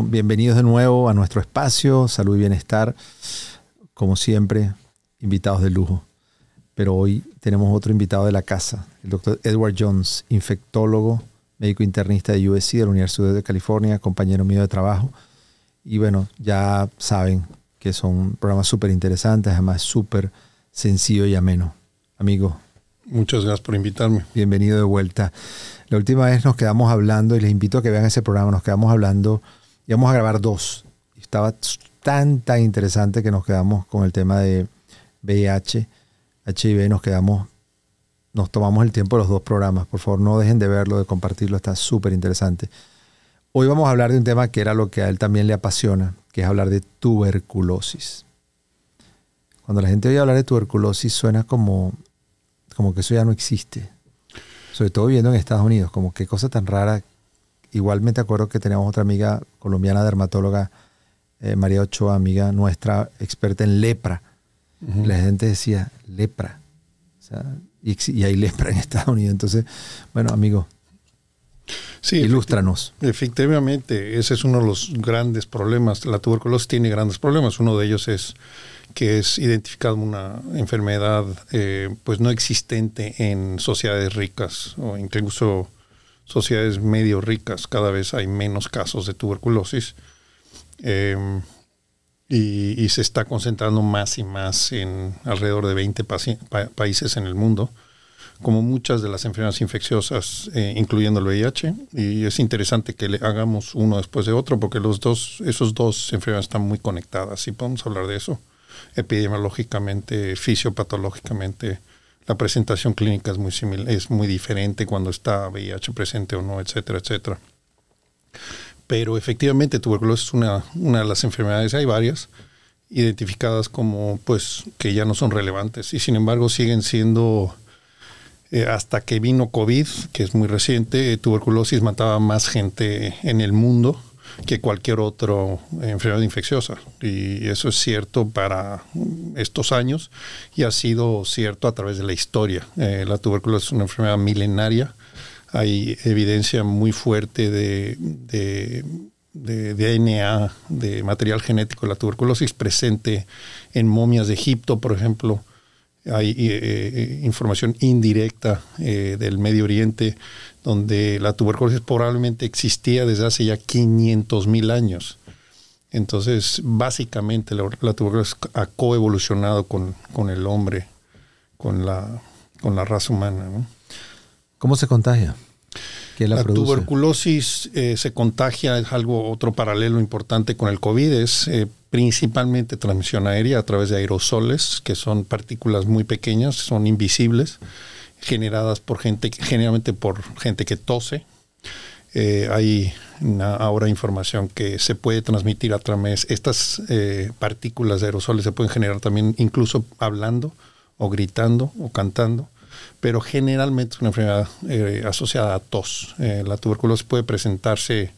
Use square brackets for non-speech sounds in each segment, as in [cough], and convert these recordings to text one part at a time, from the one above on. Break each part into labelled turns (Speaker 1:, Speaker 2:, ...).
Speaker 1: Bueno, bienvenidos de nuevo a nuestro espacio, salud y bienestar. Como siempre, invitados de lujo. Pero hoy tenemos otro invitado de la casa, el doctor Edward Jones, infectólogo, médico internista de USC, de la Universidad de California, compañero mío de trabajo. Y bueno, ya saben que son programas súper interesantes, además súper sencillo y ameno. Amigo.
Speaker 2: Muchas gracias por invitarme.
Speaker 1: Bienvenido de vuelta. La última vez nos quedamos hablando, y les invito a que vean ese programa, nos quedamos hablando, íbamos a grabar dos. Estaba tan, tan interesante que nos quedamos con el tema de VIH, HIV, nos quedamos, nos tomamos el tiempo de los dos programas. Por favor, no dejen de verlo, de compartirlo, está súper interesante. Hoy vamos a hablar de un tema que era lo que a él también le apasiona, que es hablar de tuberculosis. Cuando la gente oye hablar de tuberculosis suena como, como que eso ya no existe sobre todo viviendo en Estados Unidos, como qué cosa tan rara. Igualmente acuerdo que teníamos otra amiga colombiana dermatóloga, eh, María Ochoa, amiga nuestra, experta en lepra. La gente decía, lepra. y, hay lepra en Estados Unidos. Entonces, bueno, amigo,
Speaker 2: Sí, ilústranos. Efectivamente, ese es uno de los grandes problemas. La tuberculosis tiene grandes problemas. Uno de ellos es que es identificada una enfermedad eh, pues no existente en sociedades ricas o incluso sociedades medio ricas. Cada vez hay menos casos de tuberculosis em, y, se está concentrando más y más en alrededor de 20 países en el mundo como muchas de las enfermedades infecciosas, eh, incluyendo el VIH, y es interesante que le hagamos uno después de otro, porque los dos, esos dos enfermedades están muy conectadas, y podemos hablar de eso epidemiológicamente, fisiopatológicamente, la presentación clínica es muy similar, es muy diferente cuando está VIH presente o no, etcétera, etcétera. Pero efectivamente tuberculosis es una, una de las enfermedades, hay varias, identificadas como pues que ya no son relevantes y sin embargo siguen siendo eh, hasta que vino COVID, que es muy reciente, tuberculosis mataba más gente en el mundo que cualquier otra enfermedad infecciosa. Y eso es cierto para estos años y ha sido cierto a través de la historia. Eh, la tuberculosis es una enfermedad milenaria. Hay evidencia muy fuerte de, de, DNA, de material genético de la tuberculosis presente en momias de Egipto, por ejemplo. Hay eh, eh, información indirecta del Medio Oriente donde la tuberculosis probablemente existía desde hace ya 500 mil años. Entonces, básicamente la, tuberculosis ha coevolucionado con, con, el hombre, con la, con la raza humana.
Speaker 1: ¿Cómo se contagia?
Speaker 2: ¿Qué la, tuberculosis eh, se contagia, es algo otro paralelo importante con el COVID, es eh, principalmente transmisión aérea a través de aerosoles, que son partículas muy pequeñas, son invisibles generadas por gente, generalmente por gente que tose. Eh, hay ahora información que se puede transmitir a través, estas eh, partículas de aerosoles se pueden generar también incluso hablando o gritando o cantando, pero generalmente es una enfermedad eh, asociada a tos. la tuberculosis puede presentarse,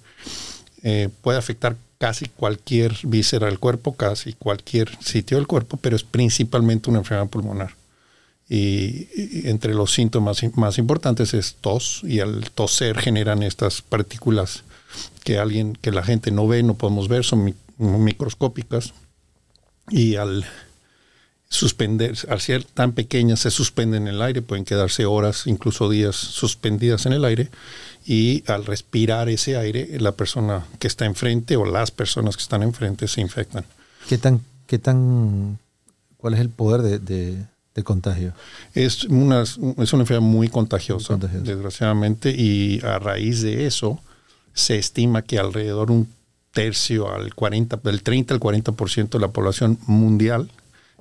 Speaker 2: puede afectar casi cualquier víscera del cuerpo, casi cualquier sitio del cuerpo, pero es principalmente una enfermedad pulmonar. Y, entre los síntomas más importantes es tos y al toser generan estas partículas que alguien que la gente no ve, no podemos ver, son microscópicas y al suspender, al ser tan pequeñas se suspenden en el aire, pueden quedarse horas, incluso días suspendidas en el aire y al respirar ese aire la persona que está enfrente o las personas que están enfrente se infectan.
Speaker 1: ¿Qué tan, qué tan, cuál es el poder de de contagio.
Speaker 2: Es una, es una enfermedad muy contagiosa, desgraciadamente, y a raíz de eso se estima que alrededor un tercio al 40, del 30 al 40% de la población mundial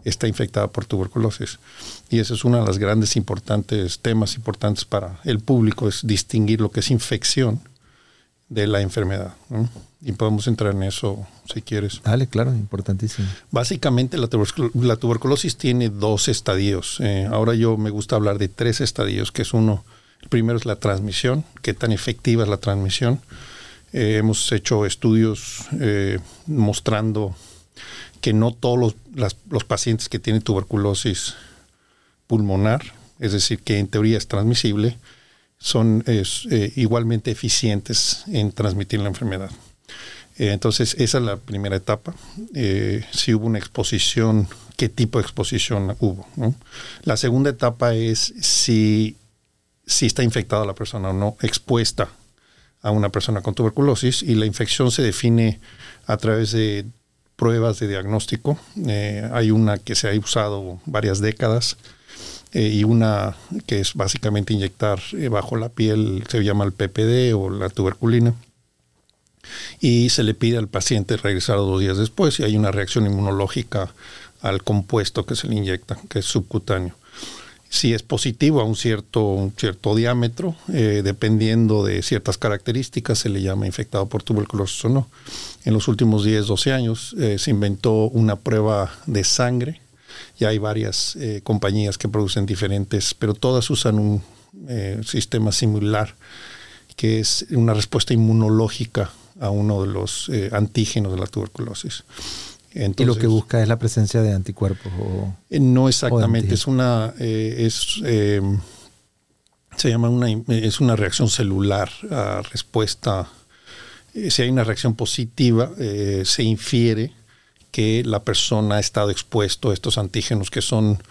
Speaker 2: está infectada por tuberculosis. Y ese es uno de los grandes importantes temas importantes para el público, es distinguir lo que es infección de la enfermedad. Y podemos entrar en eso si quieres.
Speaker 1: Dale, claro, importantísimo.
Speaker 2: Básicamente la, tuberculosis tiene dos estadios. Eh, ahora yo me gusta hablar de tres estadios, que es uno, el primero es la transmisión, qué tan efectiva es la transmisión. Eh, hemos hecho estudios eh, mostrando que no todos los, los pacientes que tienen tuberculosis pulmonar, es decir, que en teoría es transmisible, son eh, igualmente eficientes en transmitir la enfermedad. Eh, entonces, esa es la primera etapa. Eh, si hubo una exposición, qué tipo de exposición hubo. La segunda etapa es si, si está infectada la persona o no, expuesta a una persona con tuberculosis y la infección se define a través de pruebas de diagnóstico. Hay una que se ha usado varias décadas y una que es básicamente inyectar bajo la piel, se llama el PPD o la tuberculina y se le pide al paciente regresar dos días después y hay una reacción inmunológica al compuesto que se le inyecta, que es subcutáneo. Si es positivo a un cierto, cierto diámetro, eh, dependiendo de ciertas características, se le llama infectado por tuberculosis o no. En los últimos 10, 12 años eh, se inventó una prueba de sangre. Ya hay varias eh, compañías que producen diferentes, pero todas usan un sistema similar, que es una respuesta inmunológica a uno de los eh, antígenos de la tuberculosis.
Speaker 1: y lo que busca es la presencia de anticuerpos.
Speaker 2: Eh, no exactamente, es una, eh, es, em, se llama una, es una reacción celular a respuesta. si hay una reacción positiva, se infiere que la persona ha estado expuesto a estos antígenos que son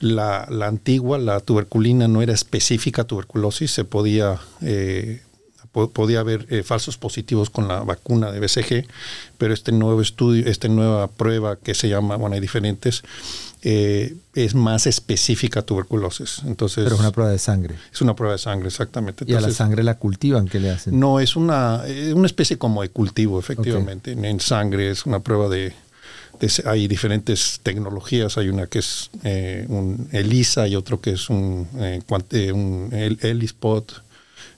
Speaker 2: la, la antigua, la tuberculina no era específica tuberculosis, se podía podía haber eh, falsos positivos con la vacuna de BCG, pero este nuevo estudio, esta nueva prueba que se llama, bueno, hay diferentes, eh, es más específica tuberculosis. Entonces,
Speaker 1: pero es una prueba de sangre.
Speaker 2: Es una prueba de sangre, exactamente.
Speaker 1: ¿Y a la sangre la cultivan? ¿Qué le hacen?
Speaker 2: No, es una, eh, una especie como de cultivo, efectivamente. En sangre es una prueba de, hay diferentes tecnologías, hay una que es un ELISA y otro que es un, un ELISPOT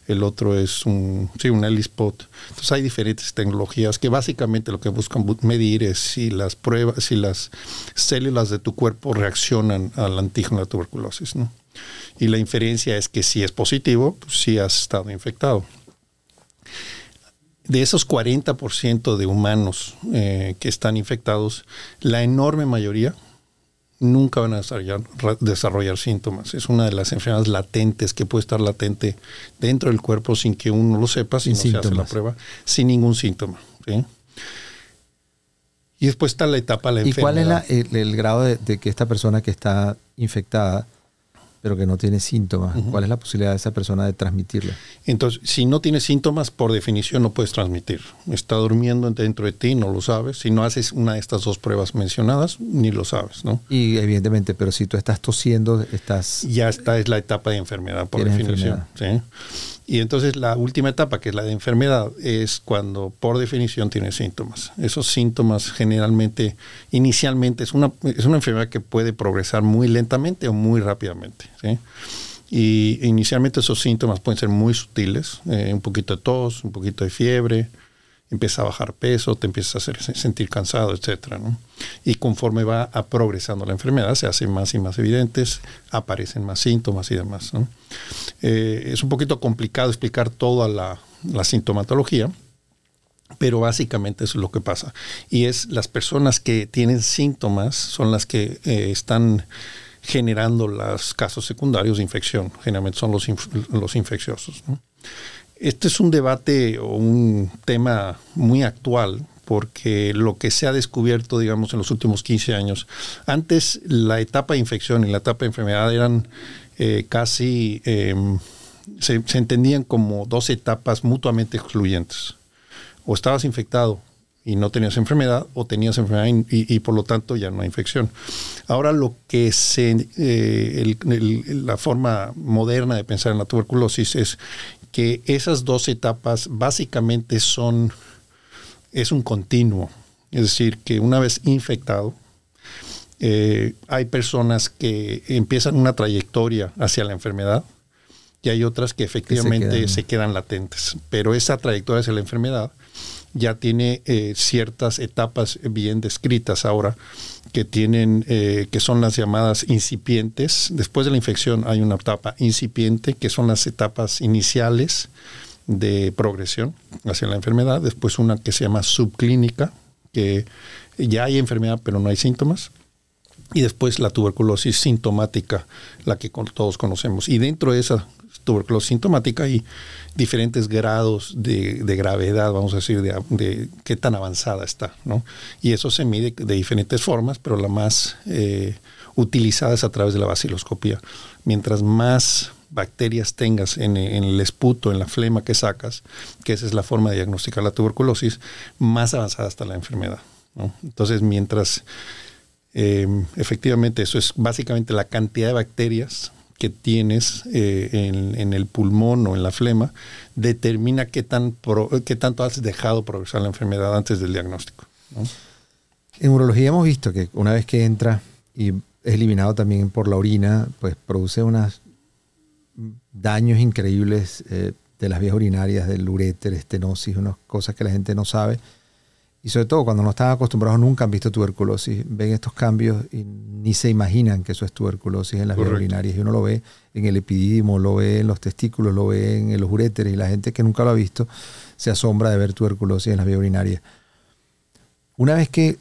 Speaker 2: el otro es un, sí, un ELISPOT. Entonces hay diferentes tecnologías que básicamente lo que buscan medir es si las pruebas, si las células de tu cuerpo reaccionan al antígeno de tuberculosis. ¿no? Y la inferencia es que si es positivo, pues sí has estado infectado. De esos 40% de humanos eh, que están infectados, la enorme mayoría nunca van a desarrollar, síntomas. Es una de las enfermedades latentes que puede estar latente dentro del cuerpo sin que uno lo sepa, si no se hace la prueba, sin ningún síntoma. Y después está la etapa de la
Speaker 1: enfermedad. ¿Y cuál es el, grado de, que esta persona que está infectada pero que no tiene síntomas, ¿cuál es la posibilidad de esa persona de transmitirla?
Speaker 2: Entonces, si no tiene síntomas, por definición no puedes transmitir. Está durmiendo dentro de ti, no lo sabes. Si no haces una de estas dos pruebas mencionadas, ni lo sabes, ¿no?
Speaker 1: Y evidentemente, pero si tú estás tosiendo, estás...
Speaker 2: Ya está, es la etapa de enfermedad, por definición. ¿sí? Y entonces la última etapa, que es la de enfermedad, es cuando por definición tiene síntomas. Esos síntomas generalmente, inicialmente, es una, es una enfermedad que puede progresar muy lentamente o muy rápidamente. Y inicialmente esos síntomas pueden ser muy sutiles, eh, un poquito de tos, un poquito de fiebre, empieza a bajar peso, te empiezas a hacer, sentir cansado, etc. Y conforme va a progresando la enfermedad, se hacen más y más evidentes, aparecen más síntomas y demás. Eh, es un poquito complicado explicar toda la, sintomatología, pero básicamente eso es lo que pasa. Y es las personas que tienen síntomas son las que eh, están generando los casos secundarios de infección. Generalmente son los, los infecciosos. Este es un debate o un tema muy actual porque lo que se ha descubierto, digamos, en los últimos 15 años, antes la etapa de infección y la etapa de enfermedad eran eh, casi, em, se, entendían como dos etapas mutuamente excluyentes. O estabas infectado y no tenías enfermedad, o tenías enfermedad y, por lo tanto ya no hay infección. Ahora lo que se, eh, la forma moderna de pensar en la tuberculosis es que esas dos etapas básicamente son, es un continuo. Es decir, que una vez infectado, eh, hay personas que empiezan una trayectoria hacia la enfermedad y hay otras que efectivamente se, quedan. latentes. Pero esa trayectoria hacia la enfermedad ya tiene eh, ciertas etapas bien descritas ahora que tienen, eh, que son las llamadas incipientes. Después de la infección hay una etapa incipiente, que son las etapas iniciales de progresión hacia la enfermedad. Después una que se llama subclínica, que ya hay enfermedad pero no hay síntomas. Y después la tuberculosis sintomática, la que todos conocemos. Y dentro de esa tuberculosis sintomática y diferentes grados de, gravedad, vamos a decir, de, qué tan avanzada está, ¿no? Y eso se mide de diferentes formas, pero la más eh, utilizada es a través de la baciloscopía. Mientras más bacterias tengas en, el esputo, en la flema que sacas, que esa es la forma de diagnosticar la tuberculosis, más avanzada está la enfermedad. Entonces, mientras eh, efectivamente eso es básicamente la cantidad de bacterias que tienes eh, en, el pulmón o en la flema, determina qué, tan qué tanto has dejado progresar la enfermedad antes del diagnóstico.
Speaker 1: En urología hemos visto que una vez que entra y es eliminado también por la orina, pues produce unos daños increíbles eh, de las vías urinarias, del uréter, estenosis, unas cosas que la gente no sabe y sobre todo cuando no están acostumbrados, nunca han visto tuberculosis, ven estos cambios y ni se imaginan que eso es tuberculosis en las vías urinarias. Y uno lo ve en el epididimo, lo ve en los testículos, lo ve en los uréteres y la gente que nunca lo ha visto se asombra de ver tuberculosis en las vías urinarias. Una vez que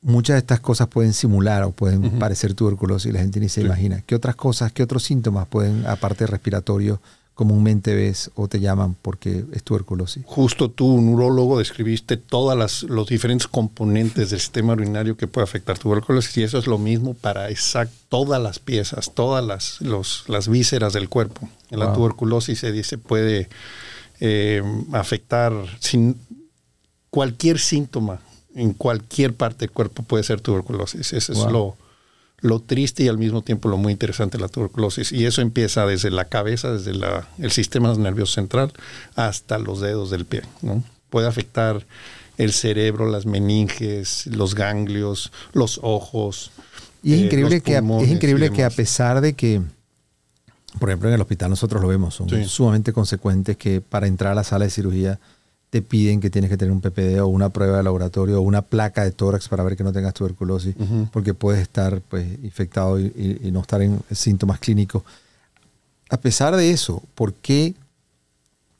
Speaker 1: muchas de estas cosas pueden simular o pueden parecer tuberculosis y la gente ni se imagina, ¿qué otras cosas, qué otros síntomas pueden, aparte de respiratorio, comúnmente ves o te llaman porque es tuberculosis.
Speaker 2: Justo tú, un urólogo, describiste todos los diferentes componentes del sistema urinario que puede afectar tuberculosis y eso es lo mismo para todas las piezas, todas las, las vísceras del cuerpo. En la tuberculosis se dice puede eh, afectar sin cualquier síntoma en cualquier parte del cuerpo puede ser tuberculosis. Eso es lo, lo triste y al mismo tiempo lo muy interesante de la tuberculosis. Y eso empieza desde la cabeza, desde la, el sistema nervioso central, hasta los dedos del pie. ¿no? Puede afectar el cerebro, las meninges, los ganglios, los ojos.
Speaker 1: Y es eh, increíble, que, es increíble que a pesar de que, por ejemplo, en el hospital nosotros lo vemos, son sumamente consecuentes que para entrar a la sala de cirugía te piden que tienes que tener un PPD o una prueba de laboratorio o una placa de tórax para ver que no tengas tuberculosis, porque puedes estar pues, infectado y, no estar en síntomas clínicos. A pesar de eso, ¿por qué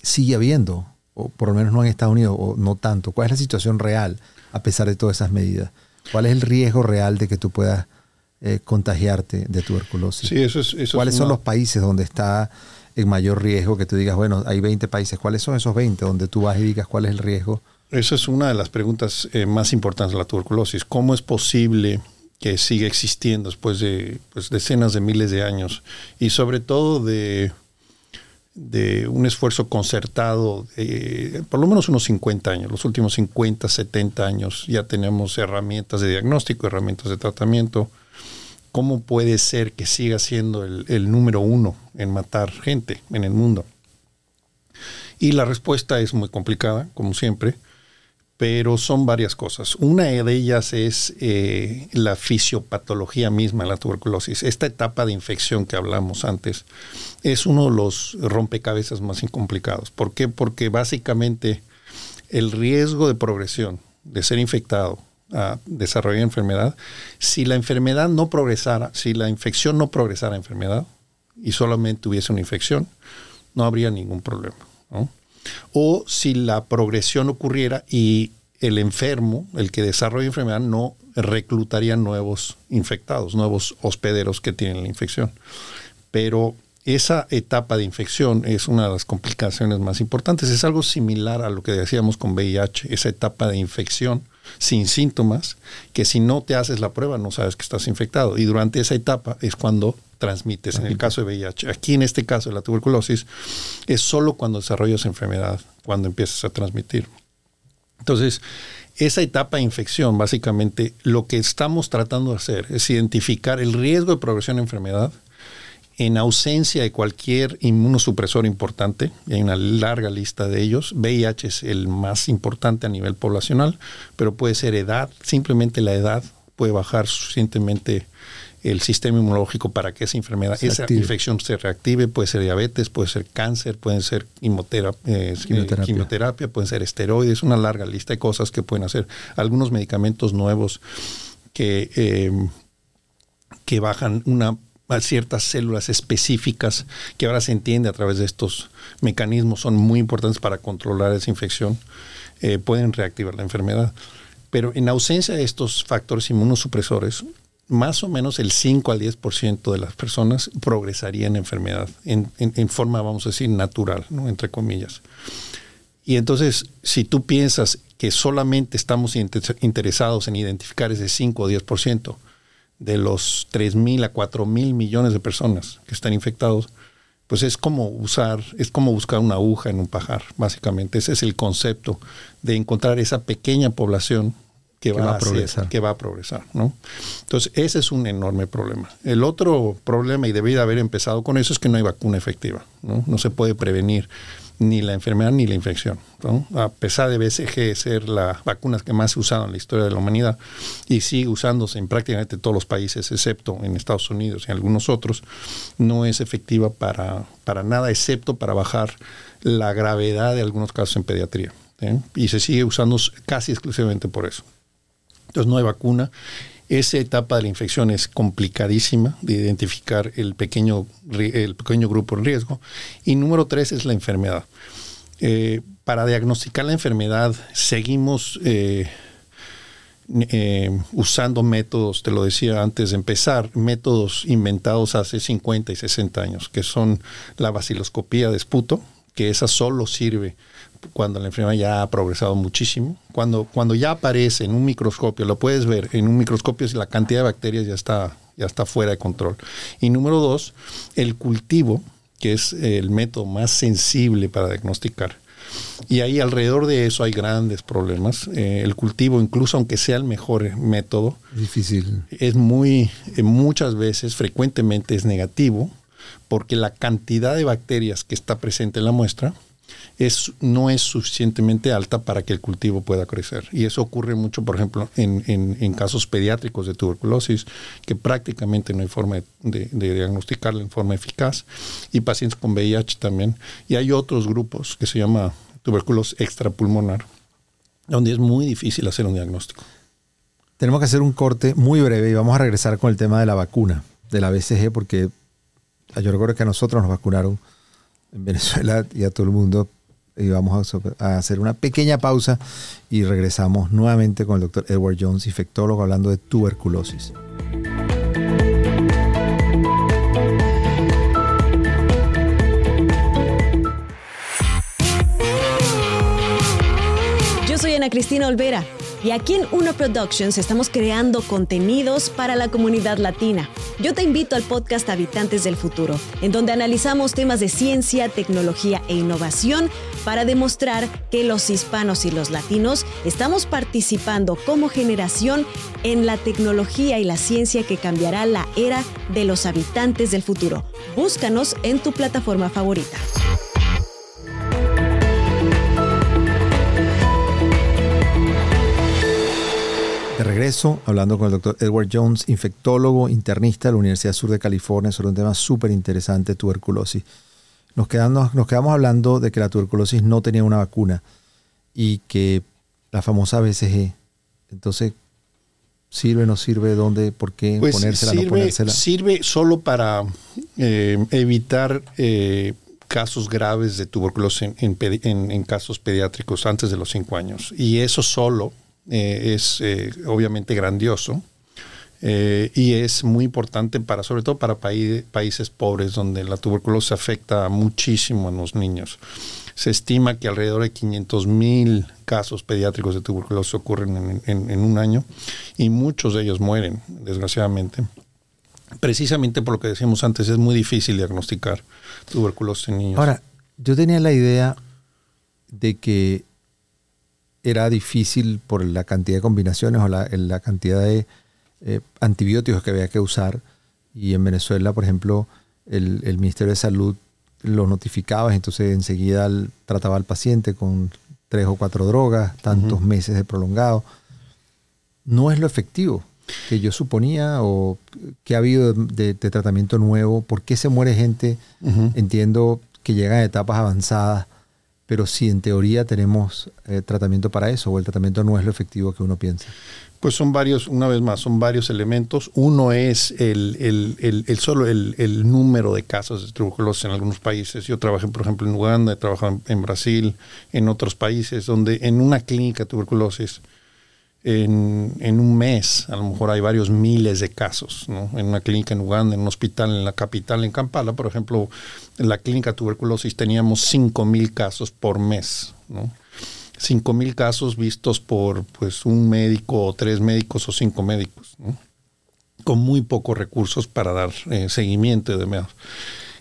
Speaker 1: sigue habiendo, o por lo menos no en Estados Unidos, o no tanto? ¿Cuál es la situación real a pesar de todas esas medidas? ¿Cuál es el riesgo real de que tú puedas eh, contagiarte de tuberculosis?
Speaker 2: Sí, eso es,
Speaker 1: ¿Cuáles son los países donde está en mayor riesgo que tú digas, bueno, hay 20 países, ¿cuáles son esos 20 donde tú vas y digas cuál es el riesgo?
Speaker 2: Esa es una de las preguntas eh, más importantes de la tuberculosis. ¿Cómo es posible que siga existiendo después de pues, decenas de miles de años? Y sobre todo de, de un esfuerzo concertado, por lo menos unos 50 años, los últimos 50, 70 años, ya tenemos herramientas de diagnóstico, herramientas de tratamiento ¿cómo puede ser que siga siendo el, número uno en matar gente en el mundo? Y la respuesta es muy complicada, como siempre, pero son varias cosas. Una de ellas es eh, la fisiopatología misma la tuberculosis. Esta etapa de infección que hablamos antes es uno de los rompecabezas más complicados. ¿Por qué? Porque básicamente el riesgo de progresión, de ser infectado, a desarrollar enfermedad, si la enfermedad no progresara, si la infección no progresara a enfermedad y solamente hubiese una infección, no habría ningún problema. O si la progresión ocurriera y el enfermo, el que desarrolla enfermedad, no reclutaría nuevos infectados, nuevos hospederos que tienen la infección. Pero esa etapa de infección es una de las complicaciones más importantes. Es algo similar a lo que decíamos con VIH, esa etapa de infección sin síntomas, que si no te haces la prueba no sabes que estás infectado. Y durante esa etapa es cuando transmites. En el caso de VIH, aquí en este caso de la tuberculosis, es solo cuando desarrollas enfermedad, cuando empiezas a transmitir. Entonces, esa etapa de infección, básicamente, lo que estamos tratando de hacer es identificar el riesgo de progresión de enfermedad en ausencia de cualquier inmunosupresor importante, y hay una larga lista de ellos, VIH es el más importante a nivel poblacional, pero puede ser edad, simplemente la edad puede bajar suficientemente el sistema inmunológico para que esa enfermedad, esa infección se reactive, puede ser diabetes, puede ser cáncer, puede ser eh, quimioterapia. quimioterapia, pueden ser esteroides, una larga lista de cosas que pueden hacer. Algunos medicamentos nuevos que, eh, que bajan una ciertas células específicas que ahora se entiende a través de estos mecanismos son muy importantes para controlar esa infección, eh, pueden reactivar la enfermedad. Pero en ausencia de estos factores inmunosupresores, más o menos el 5 al 10% de las personas progresaría en enfermedad, en, forma, vamos a decir, natural, ¿no? entre comillas. Y entonces, si tú piensas que solamente estamos interesados en identificar ese 5 o 10% de los 3 mil a 4 mil millones de personas que están infectados, pues es como usar, es como buscar una aguja en un pajar, básicamente. Ese es el concepto de encontrar esa pequeña población que, va, a progresar. que va a progresar, ¿no? Entonces, ese es un enorme problema. El otro problema, y debí haber empezado con eso, es que no hay vacuna efectiva, ¿no? No se puede prevenir ni la enfermedad ni la infección. A pesar de BCG ser la vacuna que más se usado en la historia de la humanidad y sigue usándose en prácticamente todos los países, excepto en Estados Unidos y algunos otros, no es efectiva para, para nada, excepto para bajar la gravedad de algunos casos en pediatría. Y se sigue usando casi exclusivamente por eso. Entonces no hay vacuna. Esa etapa de la infección es complicadísima de identificar el pequeño, el pequeño grupo en riesgo. Y número tres es la enfermedad. Eh, para diagnosticar la enfermedad seguimos eh, eh, usando métodos, te lo decía antes de empezar, métodos inventados hace 50 y 60 años, que son la vaciloscopía de esputo, que esa solo sirve cuando la enfermedad ya ha progresado muchísimo. Cuando, cuando ya aparece en un microscopio, lo puedes ver en un microscopio si la cantidad de bacterias ya está, ya está fuera de control. Y número dos, el cultivo, que es el método más sensible para diagnosticar. Y ahí alrededor de eso hay grandes problemas. Eh, el cultivo, incluso aunque sea el mejor método,
Speaker 1: difícil.
Speaker 2: Es muy, eh, muchas veces, frecuentemente es negativo, porque la cantidad de bacterias que está presente en la muestra es, no es suficientemente alta para que el cultivo pueda crecer. Y eso ocurre mucho, por ejemplo, en, en, casos pediátricos de tuberculosis, que prácticamente no hay forma de, de, diagnosticarla en forma eficaz, y pacientes con VIH también. Y hay otros grupos que se llama tuberculosis extrapulmonar, donde es muy difícil hacer un diagnóstico.
Speaker 1: Tenemos que hacer un corte muy breve y vamos a regresar con el tema de la vacuna, de la BCG, porque yo recuerdo que a nosotros nos vacunaron en Venezuela y a todo el mundo y vamos a, hacer una pequeña pausa y regresamos nuevamente con el doctor Edward Jones, infectólogo, hablando de tuberculosis.
Speaker 3: Yo soy Ana Cristina Olvera y aquí en Uno Productions estamos creando contenidos para la comunidad latina. Yo te invito al podcast Habitantes del Futuro, en donde analizamos temas de ciencia, tecnología e innovación para demostrar que los hispanos y los latinos estamos participando como generación en la tecnología y la ciencia que cambiará la era de los habitantes del futuro. Búscanos en tu plataforma favorita.
Speaker 1: Regreso hablando con el doctor Edward Jones, infectólogo, internista de la Universidad Sur de California, sobre un tema súper interesante, tuberculosis. Nos quedamos, nos quedamos hablando de que la tuberculosis no tenía una vacuna y que la famosa BCG, entonces, ¿sirve, no sirve? ¿Dónde? ¿Por qué?
Speaker 2: Pues ¿Ponérsela, sirve, no ponérsela? Sirve solo para eh, evitar eh, casos graves de tuberculosis en, en, en, casos pediátricos antes de los 5 años. Y eso solo eh, es eh, obviamente grandioso eh, y es muy importante para, sobre todo para países pobres donde la tuberculosis afecta muchísimo a los niños. Se estima que alrededor de 500 mil casos pediátricos de tuberculosis ocurren en, un año y muchos de ellos mueren, desgraciadamente. Precisamente por lo que decíamos antes, es muy difícil diagnosticar tuberculosis en niños.
Speaker 1: Ahora, yo tenía la idea de que era difícil por la cantidad de combinaciones o la, cantidad de eh, antibióticos que había que usar. Y en Venezuela, por ejemplo, el, Ministerio de Salud lo notificaba, entonces enseguida trataba al paciente con tres o cuatro drogas, tantos meses de prolongado. No es lo efectivo que yo suponía o que ha habido de, tratamiento nuevo, por qué se muere gente, entiendo que llegan a etapas avanzadas pero si en teoría tenemos eh, tratamiento para eso o el tratamiento no es lo efectivo que uno piensa.
Speaker 2: Pues son varios, una vez más, son varios elementos. Uno es el, solo el, número de casos de tuberculosis en algunos países. Yo trabajé, por ejemplo, en Uganda, he trabajado en, Brasil, en otros países, donde en una clínica de tuberculosis en, en, un mes, a lo mejor hay varios miles de casos, ¿no? En una clínica en Uganda, en un hospital en la capital, en Kampala, por ejemplo, en la clínica tuberculosis teníamos 5 mil casos por mes, ¿no? 5 mil casos vistos por pues un médico o tres médicos o cinco médicos, con muy pocos recursos para dar eh, seguimiento y demás.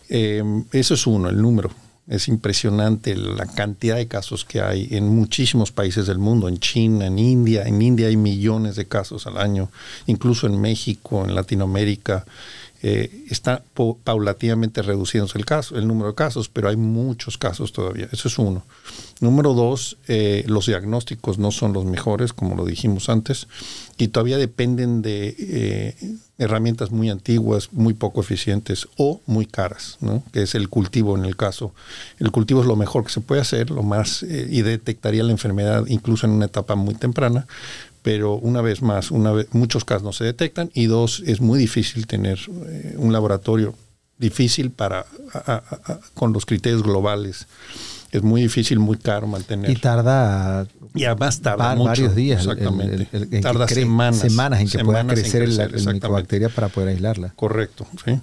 Speaker 2: Eh, eso es uno, el número. Es impresionante la cantidad de casos que hay en muchísimos países del mundo, en China, en India. En India hay millones de casos al año, incluso en México, en Latinoamérica. Eh, está paulatinamente reduciéndose el, caso, el número de casos, pero hay muchos casos todavía. Eso es uno. Número dos, eh, los diagnósticos no son los mejores, como lo dijimos antes, y todavía dependen de eh, herramientas muy antiguas, muy poco eficientes o muy caras, ¿no? que es el cultivo en el caso. El cultivo es lo mejor que se puede hacer, lo más, y detectaría la enfermedad incluso en una etapa muy temprana, pero una vez más, una vez, muchos casos no se detectan y dos, es muy difícil tener eh, un laboratorio difícil para con los criterios globales. Es muy difícil, muy caro mantener.
Speaker 1: Y tarda.
Speaker 2: Y además tarda
Speaker 1: varios días.
Speaker 2: Exactamente.
Speaker 1: tarda semanas. Semanas en que pueda crecer, la micobacteria para poder aislarla.
Speaker 2: Correcto. ¿sí?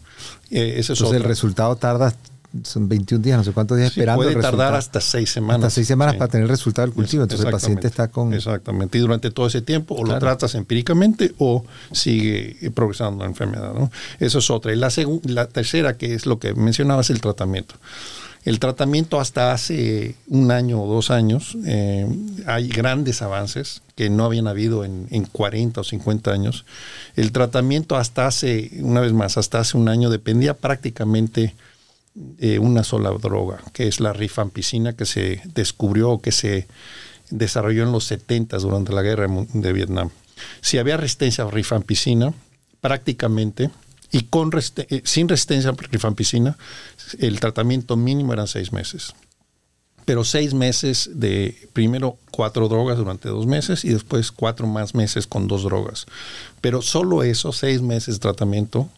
Speaker 1: Eh, Entonces el resultado tarda son 21 días, no sé cuántos días esperando.
Speaker 2: Puede tardar hasta seis semanas.
Speaker 1: Hasta seis semanas para tener el resultado del cultivo. Entonces el paciente está con.
Speaker 2: Exactamente. Y durante todo ese tiempo o lo tratas empíricamente o sigue progresando la enfermedad. ¿no? Eso es otra. Y la, la tercera, que es lo que mencionaba, es el tratamiento. El tratamiento hasta hace un año o dos años, eh, hay grandes avances que no habían habido en, en, 40 o 50 años. El tratamiento hasta hace, una vez más, hasta hace un año dependía prácticamente eh, una sola droga, que es la rifampicina, que se descubrió, que se desarrolló en los 70 durante la guerra de Vietnam. Si había resistencia a rifampicina, prácticamente, y con eh, sin resistencia a rifampicina, el tratamiento mínimo eran seis meses. Pero seis meses de primero cuatro drogas durante dos meses y después cuatro más meses con dos drogas. Pero solo eso, seis meses de tratamiento,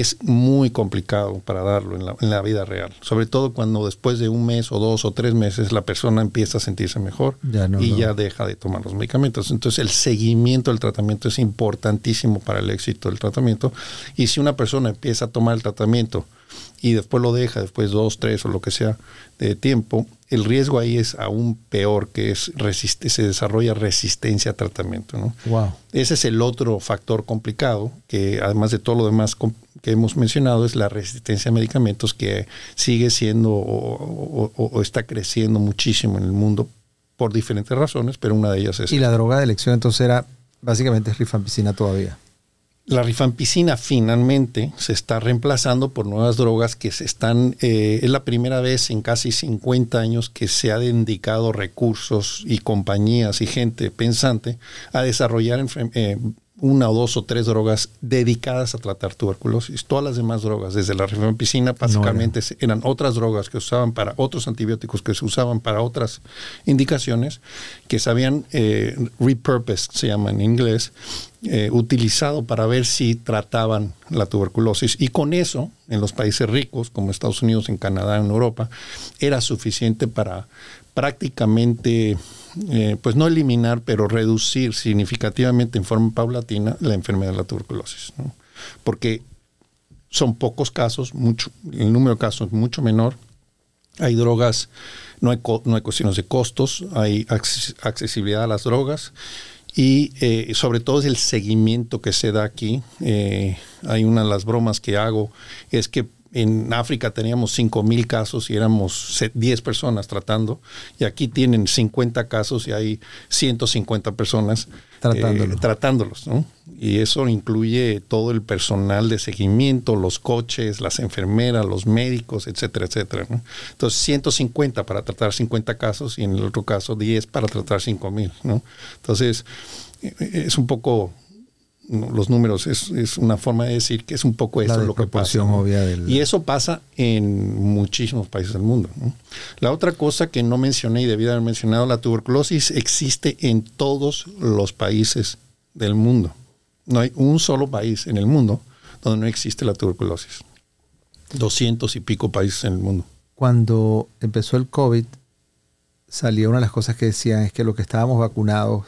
Speaker 2: es muy complicado para darlo en la, vida real. Sobre todo cuando después de un mes o dos o tres meses la persona empieza a sentirse mejor y ya deja de tomar los medicamentos. Entonces el seguimiento del tratamiento es importantísimo para el éxito del tratamiento. Y si una persona empieza a tomar el tratamiento y después lo deja, después dos, tres o lo que sea de tiempo, el riesgo ahí es aún peor, que es se desarrolla resistencia a tratamiento. ¿no?
Speaker 1: Wow.
Speaker 2: Ese es el otro factor complicado, que además de todo lo demás que hemos mencionado, es la resistencia a medicamentos que sigue siendo o, está creciendo muchísimo en el mundo por diferentes razones, pero una de ellas es...
Speaker 1: Y la droga de elección entonces era básicamente rifampicina todavía.
Speaker 2: La rifampicina finalmente se está reemplazando por nuevas drogas que se están, eh, es la primera vez en casi 50 años que se ha dedicado recursos y compañías y gente pensante a desarrollar eh, una o dos o tres drogas dedicadas a tratar tuberculosis. Todas las demás drogas, desde la rifampicina, básicamente eran otras drogas que usaban para otros antibióticos que se usaban para otras indicaciones, que se habían eh, repurposed, se llama en inglés, eh, utilizado para ver si trataban la tuberculosis. Y con eso, en los países ricos, como Estados Unidos, en Canadá, en Europa, era suficiente para prácticamente eh, pues no eliminar, pero reducir significativamente en forma paulatina la enfermedad de la tuberculosis. Porque son pocos casos, mucho, el número de casos es mucho menor. Hay drogas, no hay, no hay cuestiones de costos, hay accesibilidad a las drogas y eh, sobre todo es el seguimiento que se da aquí. Eh, hay una de las bromas que hago, es que en África teníamos 5.000 casos y éramos 10 personas tratando, y aquí tienen 50 casos y hay 150 personas eh, tratándolos. Y eso incluye todo el personal de seguimiento, los coches, las enfermeras, los médicos, etcétera, etcétera. Entonces, 150 para tratar 50 casos y en el otro caso 10 para tratar 5.000. ¿no? Entonces, eh, es un poco los números es, una forma de decir que es un poco eso lo que pasa. Y eso pasa en muchísimos países del mundo. La otra cosa que no mencioné y debía haber mencionado, la tuberculosis existe en todos los países del mundo. No hay un solo país en el mundo donde no existe la tuberculosis. Doscientos y pico países en el mundo.
Speaker 1: Cuando empezó el COVID, salía una de las cosas que decían es que lo que estábamos vacunados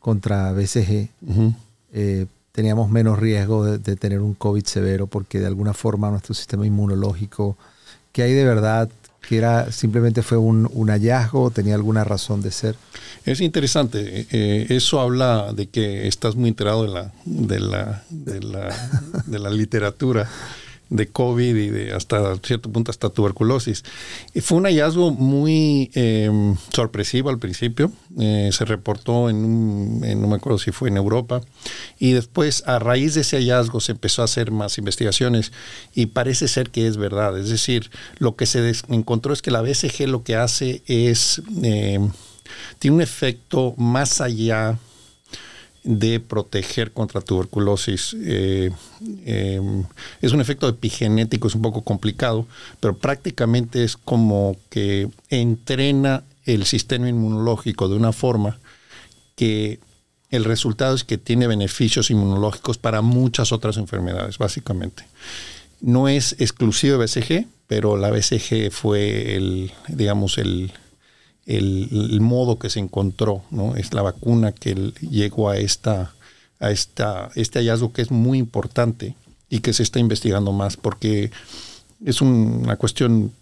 Speaker 1: contra BCG, eh, teníamos menos riesgo de, tener un COVID severo porque de alguna forma nuestro sistema inmunológico, que hay de verdad que era simplemente fue un, hallazgo, tenía alguna razón de ser.
Speaker 2: Es interesante, eh, eso habla de que estás muy enterado de la, de la, de la, de la literatura [laughs] de COVID y de hasta cierto punto hasta tuberculosis. Y fue un hallazgo muy em, sorpresivo al principio. Eh, se reportó en, no me acuerdo si fue en Europa. Y después, a raíz de ese hallazgo, se empezó a hacer más investigaciones y parece ser que es verdad. Es decir, lo que se encontró es que la BCG lo que hace es, em, tiene un efecto más allá de proteger contra tuberculosis. Eh, em, es un efecto epigenético, es un poco complicado, pero prácticamente es como que entrena el sistema inmunológico de una forma que el resultado es que tiene beneficios inmunológicos para muchas otras enfermedades, básicamente. No es exclusivo de BCG, pero la BCG fue el, digamos, el, el, modo que se encontró, ¿no? Es la vacuna que llegó a esta, a esta, este hallazgo que es muy importante y que se está investigando más porque es una cuestión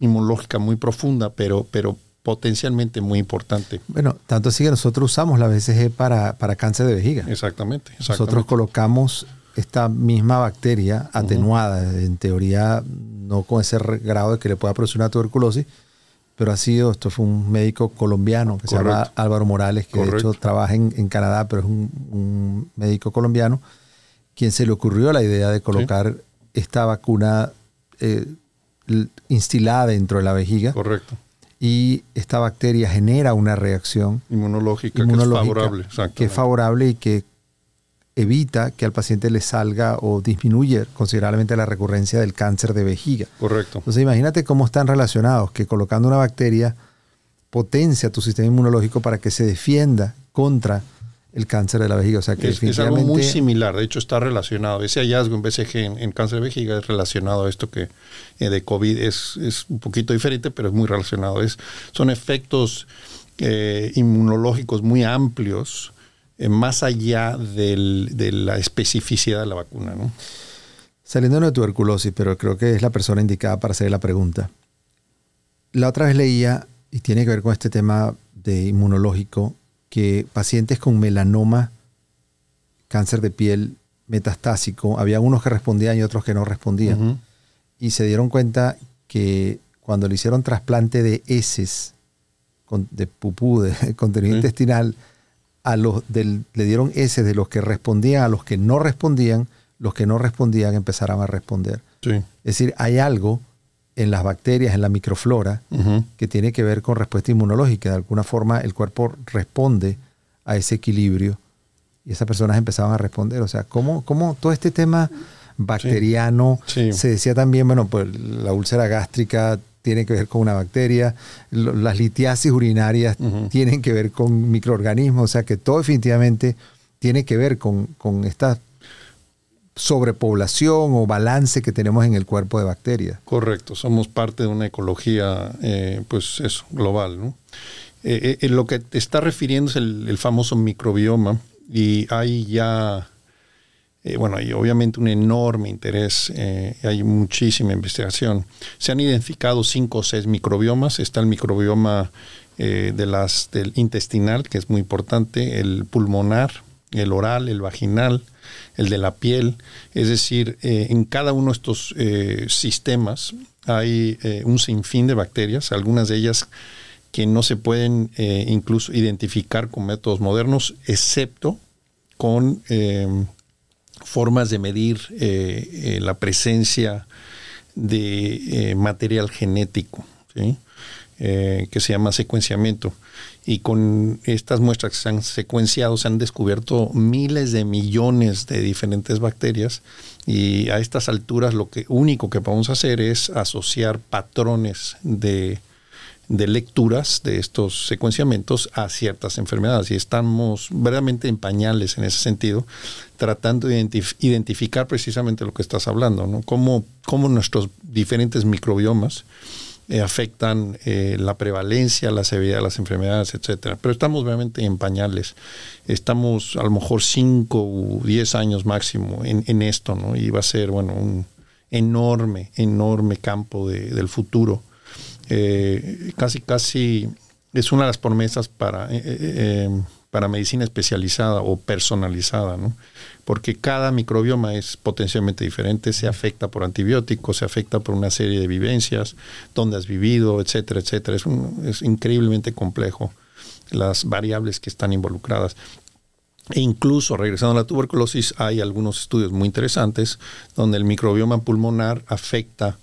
Speaker 2: inmunológica muy profunda, pero, pero potencialmente muy importante.
Speaker 1: Bueno, tanto así que nosotros usamos la BCG para, para cáncer de vejiga.
Speaker 2: Exactamente,
Speaker 1: Nosotros colocamos esta misma bacteria atenuada, en teoría no con ese grado de que le pueda producir una tuberculosis, pero ha sido, esto fue un médico colombiano que se llama Álvaro Morales, que de hecho trabaja en, Canadá, pero es un, médico colombiano, quien se le ocurrió la idea de colocar esta vacuna eh, instilada dentro de la vejiga.
Speaker 2: Correcto.
Speaker 1: Y esta bacteria genera una reacción
Speaker 2: inmunológica, que es favorable.
Speaker 1: Que es favorable y que evita que al paciente le salga o disminuye considerablemente la recurrencia del cáncer de vejiga.
Speaker 2: Correcto.
Speaker 1: Entonces imagínate cómo están relacionados, que colocando una bacteria potencia tu sistema inmunológico para que se defienda contra el cáncer de la vejiga. O sea que
Speaker 2: es, algo muy similar, de hecho está relacionado. Ese hallazgo en BCG en, cáncer de vejiga es relacionado a esto que eh, de COVID es, es, un poquito diferente, pero es muy relacionado. Es, son efectos eh, inmunológicos muy amplios eh, más allá de la especificidad de la vacuna. ¿no?
Speaker 1: Saliendo de tuberculosis, pero creo que es la persona indicada para hacer la pregunta. La otra vez leía, y tiene que ver con este tema de inmunológico, que pacientes con melanoma, cáncer de piel metastásico, había unos que respondían y otros que no respondían. Y se dieron cuenta que cuando le hicieron trasplante de heces, de pupú, de [laughs] contenido intestinal, a los le dieron ese de los que respondían a los que no respondían, los que no respondían empezaron a responder. Es decir, hay algo en las bacterias, en la microflora, que tiene que ver con respuesta inmunológica. De alguna forma el cuerpo responde a ese equilibrio y esas personas empezaban a responder. O sea, ¿cómo, cómo todo este tema bacteriano se decía también, bueno, pues la úlcera gástrica tiene que ver con una bacteria, las litiasis urinarias tienen que ver con microorganismos, o sea que todo definitivamente tiene que ver con, esta sobrepoblación o balance que tenemos en el cuerpo de bacterias.
Speaker 2: Correcto, somos parte de una ecología, eh, pues eso, global. ¿no? Eh, eh, lo que te está refiriendo es el famoso microbioma y hay ya eh, bueno, hay obviamente un enorme interés, eh, hay muchísima investigación. Se han identificado cinco o seis microbiomas. Está el microbioma eh, de las, del intestinal, que es muy importante, el pulmonar, el oral, el vaginal, el de la piel. Es decir, en cada uno de estos sistemas hay un sinfín de bacterias, algunas de ellas que no se pueden incluso identificar con métodos modernos, excepto con formas de medir eh, eh, la presencia de eh, material genético, que se llama secuenciamiento. Y con estas muestras que se han secuenciado, se han descubierto miles de millones de diferentes bacterias. Y a estas alturas lo que único que podemos hacer es asociar patrones de de lecturas de estos secuenciamientos a ciertas enfermedades y estamos verdaderamente en pañales en ese sentido, tratando de identificar precisamente lo que estás hablando, ¿no? Cómo, cómo nuestros diferentes microbiomas eh, afectan eh, la prevalencia, la severidad de las enfermedades, etcétera. Pero estamos obviamente en pañales. Estamos a lo mejor 5 u 10 años máximo en, esto, ¿no? Y va a ser, bueno, un enorme, enorme campo del futuro. Eh, casi, casi es una de las promesas para, para medicina especializada o personalizada, ¿no? porque cada microbioma es potencialmente diferente, se afecta por antibióticos, se afecta por una serie de vivencias, dónde has vivido, etcétera, etcétera. Es increíblemente complejo las variables que están involucradas. E incluso, regresando a la tuberculosis, hay algunos estudios muy interesantes donde el microbioma pulmonar afecta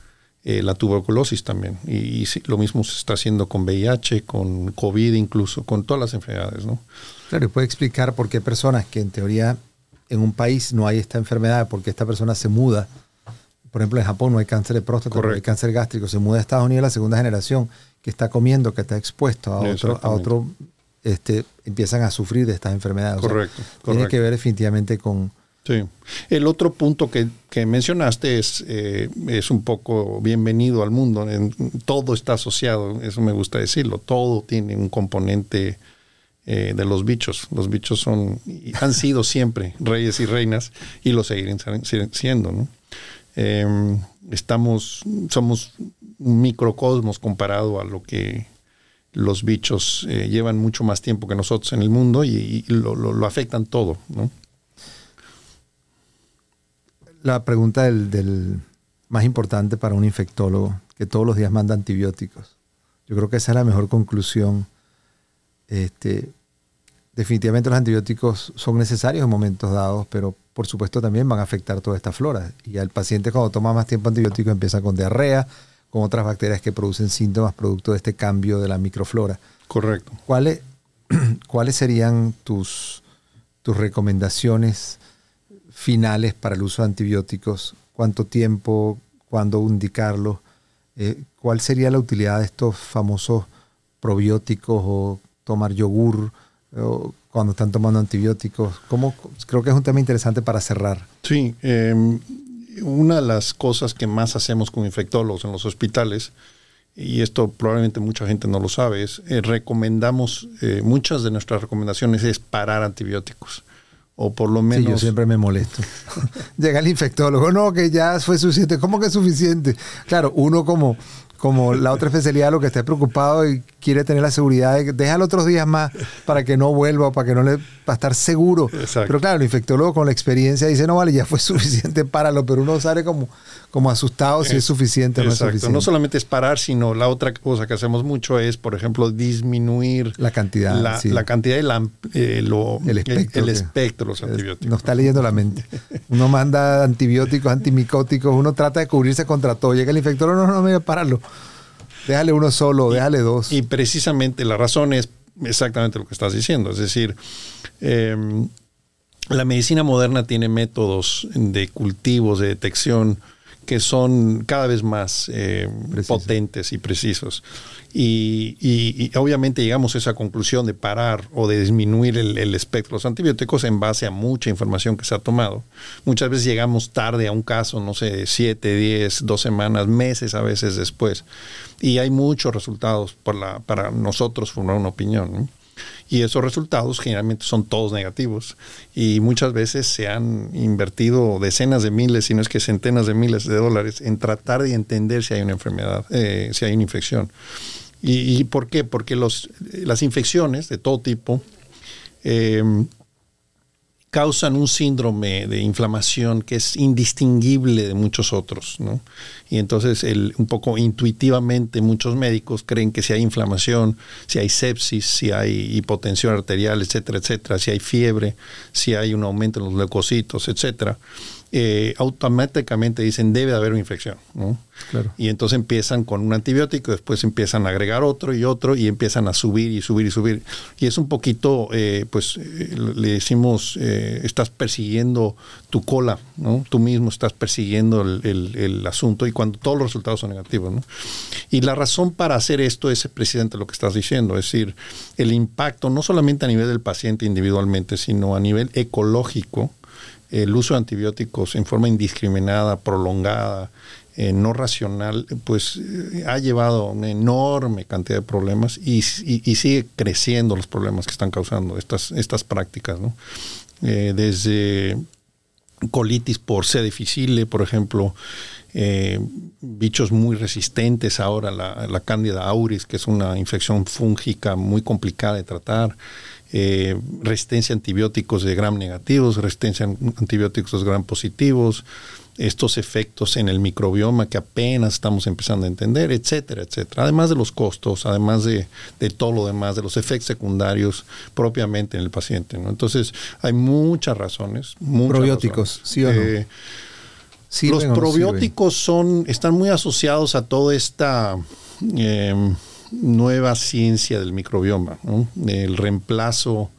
Speaker 2: eh, la tuberculosis también. Y, lo mismo se está haciendo con VIH, con COVID incluso, con todas las enfermedades. ¿no?
Speaker 1: Claro, y puede explicar por qué personas que en teoría en un país no hay esta enfermedad porque esta persona se muda. Por ejemplo, en Japón no hay cáncer de próstata, no hay cáncer gástrico. Se muda a Estados Unidos la segunda generación que está comiendo, que está expuesto a otro, a otro este, empiezan a sufrir de estas enfermedades.
Speaker 2: Correcto,
Speaker 1: Tiene que ver definitivamente con...
Speaker 2: Sí. El otro punto que, mencionaste es, eh, es un poco bienvenido al mundo. todo está asociado, eso me gusta decirlo. Todo tiene un componente eh, de los bichos. Los bichos son, han sido siempre reyes y reinas y lo seguirán siendo. Em, estamos, somos un microcosmos comparado a lo que los bichos eh, llevan mucho más tiempo que nosotros en el mundo y, lo, afectan todo.
Speaker 1: La pregunta del, del, más importante para un infectólogo, que todos los días manda antibióticos. Yo creo que esa es la mejor conclusión este, definitivamente los antibióticos son necesarios en momentos dados, pero por supuesto también van a afectar toda esta flora. Y al paciente cuando toma más tiempo antibiótico empieza con diarrea, con otras bacterias que producen síntomas producto de este cambio de la microflora.
Speaker 2: Correcto.
Speaker 1: ¿Cuáles, [clears throat] ¿cuáles serían tus, tus recomendaciones finales para el uso de antibióticos? ¿Cuánto tiempo? ¿Cuándo indicarlos? Eh, ¿Cuál sería la utilidad de estos famosos probióticos o tomar yogur cuando están tomando antibióticos? ¿Cómo, creo que es un tema interesante para cerrar.
Speaker 2: Sí, em, una de las cosas que más hacemos con infectólogos en los hospitales, y esto probablemente mucha gente no lo sabe, es eh, recomendamos, eh, muchas de nuestras recomendaciones es parar antibióticos. O por lo menos. Sí,
Speaker 1: yo siempre me molesto. [laughs] Llega el infectólogo, no, que ya fue suficiente. ¿Cómo que es suficiente? Claro, uno como como la otra especialidad lo que esté preocupado y quiere tener la seguridad de que déjalo otros días más para que no vuelva para que no le va a estar seguro. Pero claro, el infectólogo con la experiencia dice, no vale, ya fue [laughs] suficiente, páralo, pero uno sale como, como asustado si es suficiente o no es suficiente.
Speaker 2: No solamente es parar, sino la otra cosa que hacemos mucho es, por ejemplo, disminuir
Speaker 1: la cantidad.
Speaker 2: La, cantidad y la, eh, el espectro, el, espectro de los antibióticos.
Speaker 1: No está leyendo la mente. Uno manda antibióticos, antimicóticos, uno trata de cubrirse contra todo. Llega el infectólogo, no, no, no, mira, páralo. Déjale uno solo, déjale dos.
Speaker 2: Y precisamente la razón es exactamente lo que estás diciendo. Es decir, em, la medicina moderna tiene métodos de cultivos, de detección que son cada vez más eh, potentes y precisos. Y, obviamente llegamos a esa conclusión de parar o de disminuir el, espectro de los antibióticos en base a mucha información que se ha tomado. Muchas veces llegamos tarde a un caso, no sé, siete, diez, dos semanas, meses a veces después. Y hay muchos resultados para, para nosotros formar una opinión. Y esos resultados generalmente son todos negativos. Y muchas veces se han invertido decenas de miles, si no es que centenas de miles de dólares en tratar de entender si hay una enfermedad, eh, si hay una infección. ¿Y, por qué? Porque los, las infecciones de todo tipo eh, causan un síndrome de inflamación que es indistinguible de muchos otros, ¿no? Y entonces el, un poco intuitivamente muchos médicos creen que si hay inflamación, si hay sepsis, si hay hipotensión arterial, etcétera, etcétera, si hay fiebre, si hay un aumento en los leucocitos, etcétera, eh, automáticamente dicen debe haber una infección. ¿no? Y entonces empiezan con un antibiótico, después empiezan a agregar otro y otro y empiezan a subir y subir y subir. Y es un poquito, eh, pues eh, le decimos, estás persiguiendo tu cola, ¿no? tú mismo estás persiguiendo el, el, asunto y cuando todos los resultados son negativos. ¿no? Y la razón para hacer esto es precisamente lo que estás diciendo, es decir, el impacto no solamente a nivel del paciente individualmente, sino a nivel ecológico el uso de antibióticos en forma indiscriminada, prolongada, eh, no racional, pues eh, ha llevado a una enorme cantidad de problemas y, sigue creciendo los problemas que están causando estas, estas prácticas, ¿no? desde colitis por C difficile, por ejemplo, bichos muy resistentes ahora, la, la Candida auris, que es una infección fúngica muy complicada de tratar, eh, resistencia a antibióticos de gram negativos, resistencia a antibióticos de gram positivos, estos efectos en el microbioma que apenas estamos empezando a entender, etcétera, etcétera. Además de los costos, además de, todo lo demás, de los efectos secundarios propiamente en el paciente. ¿no? Entonces, hay muchas razones.
Speaker 1: Probióticos, ¿sí o no? Eh,
Speaker 2: los probióticos son, están muy asociados a toda esta... Eh, nueva ciencia del microbioma, el reemplazo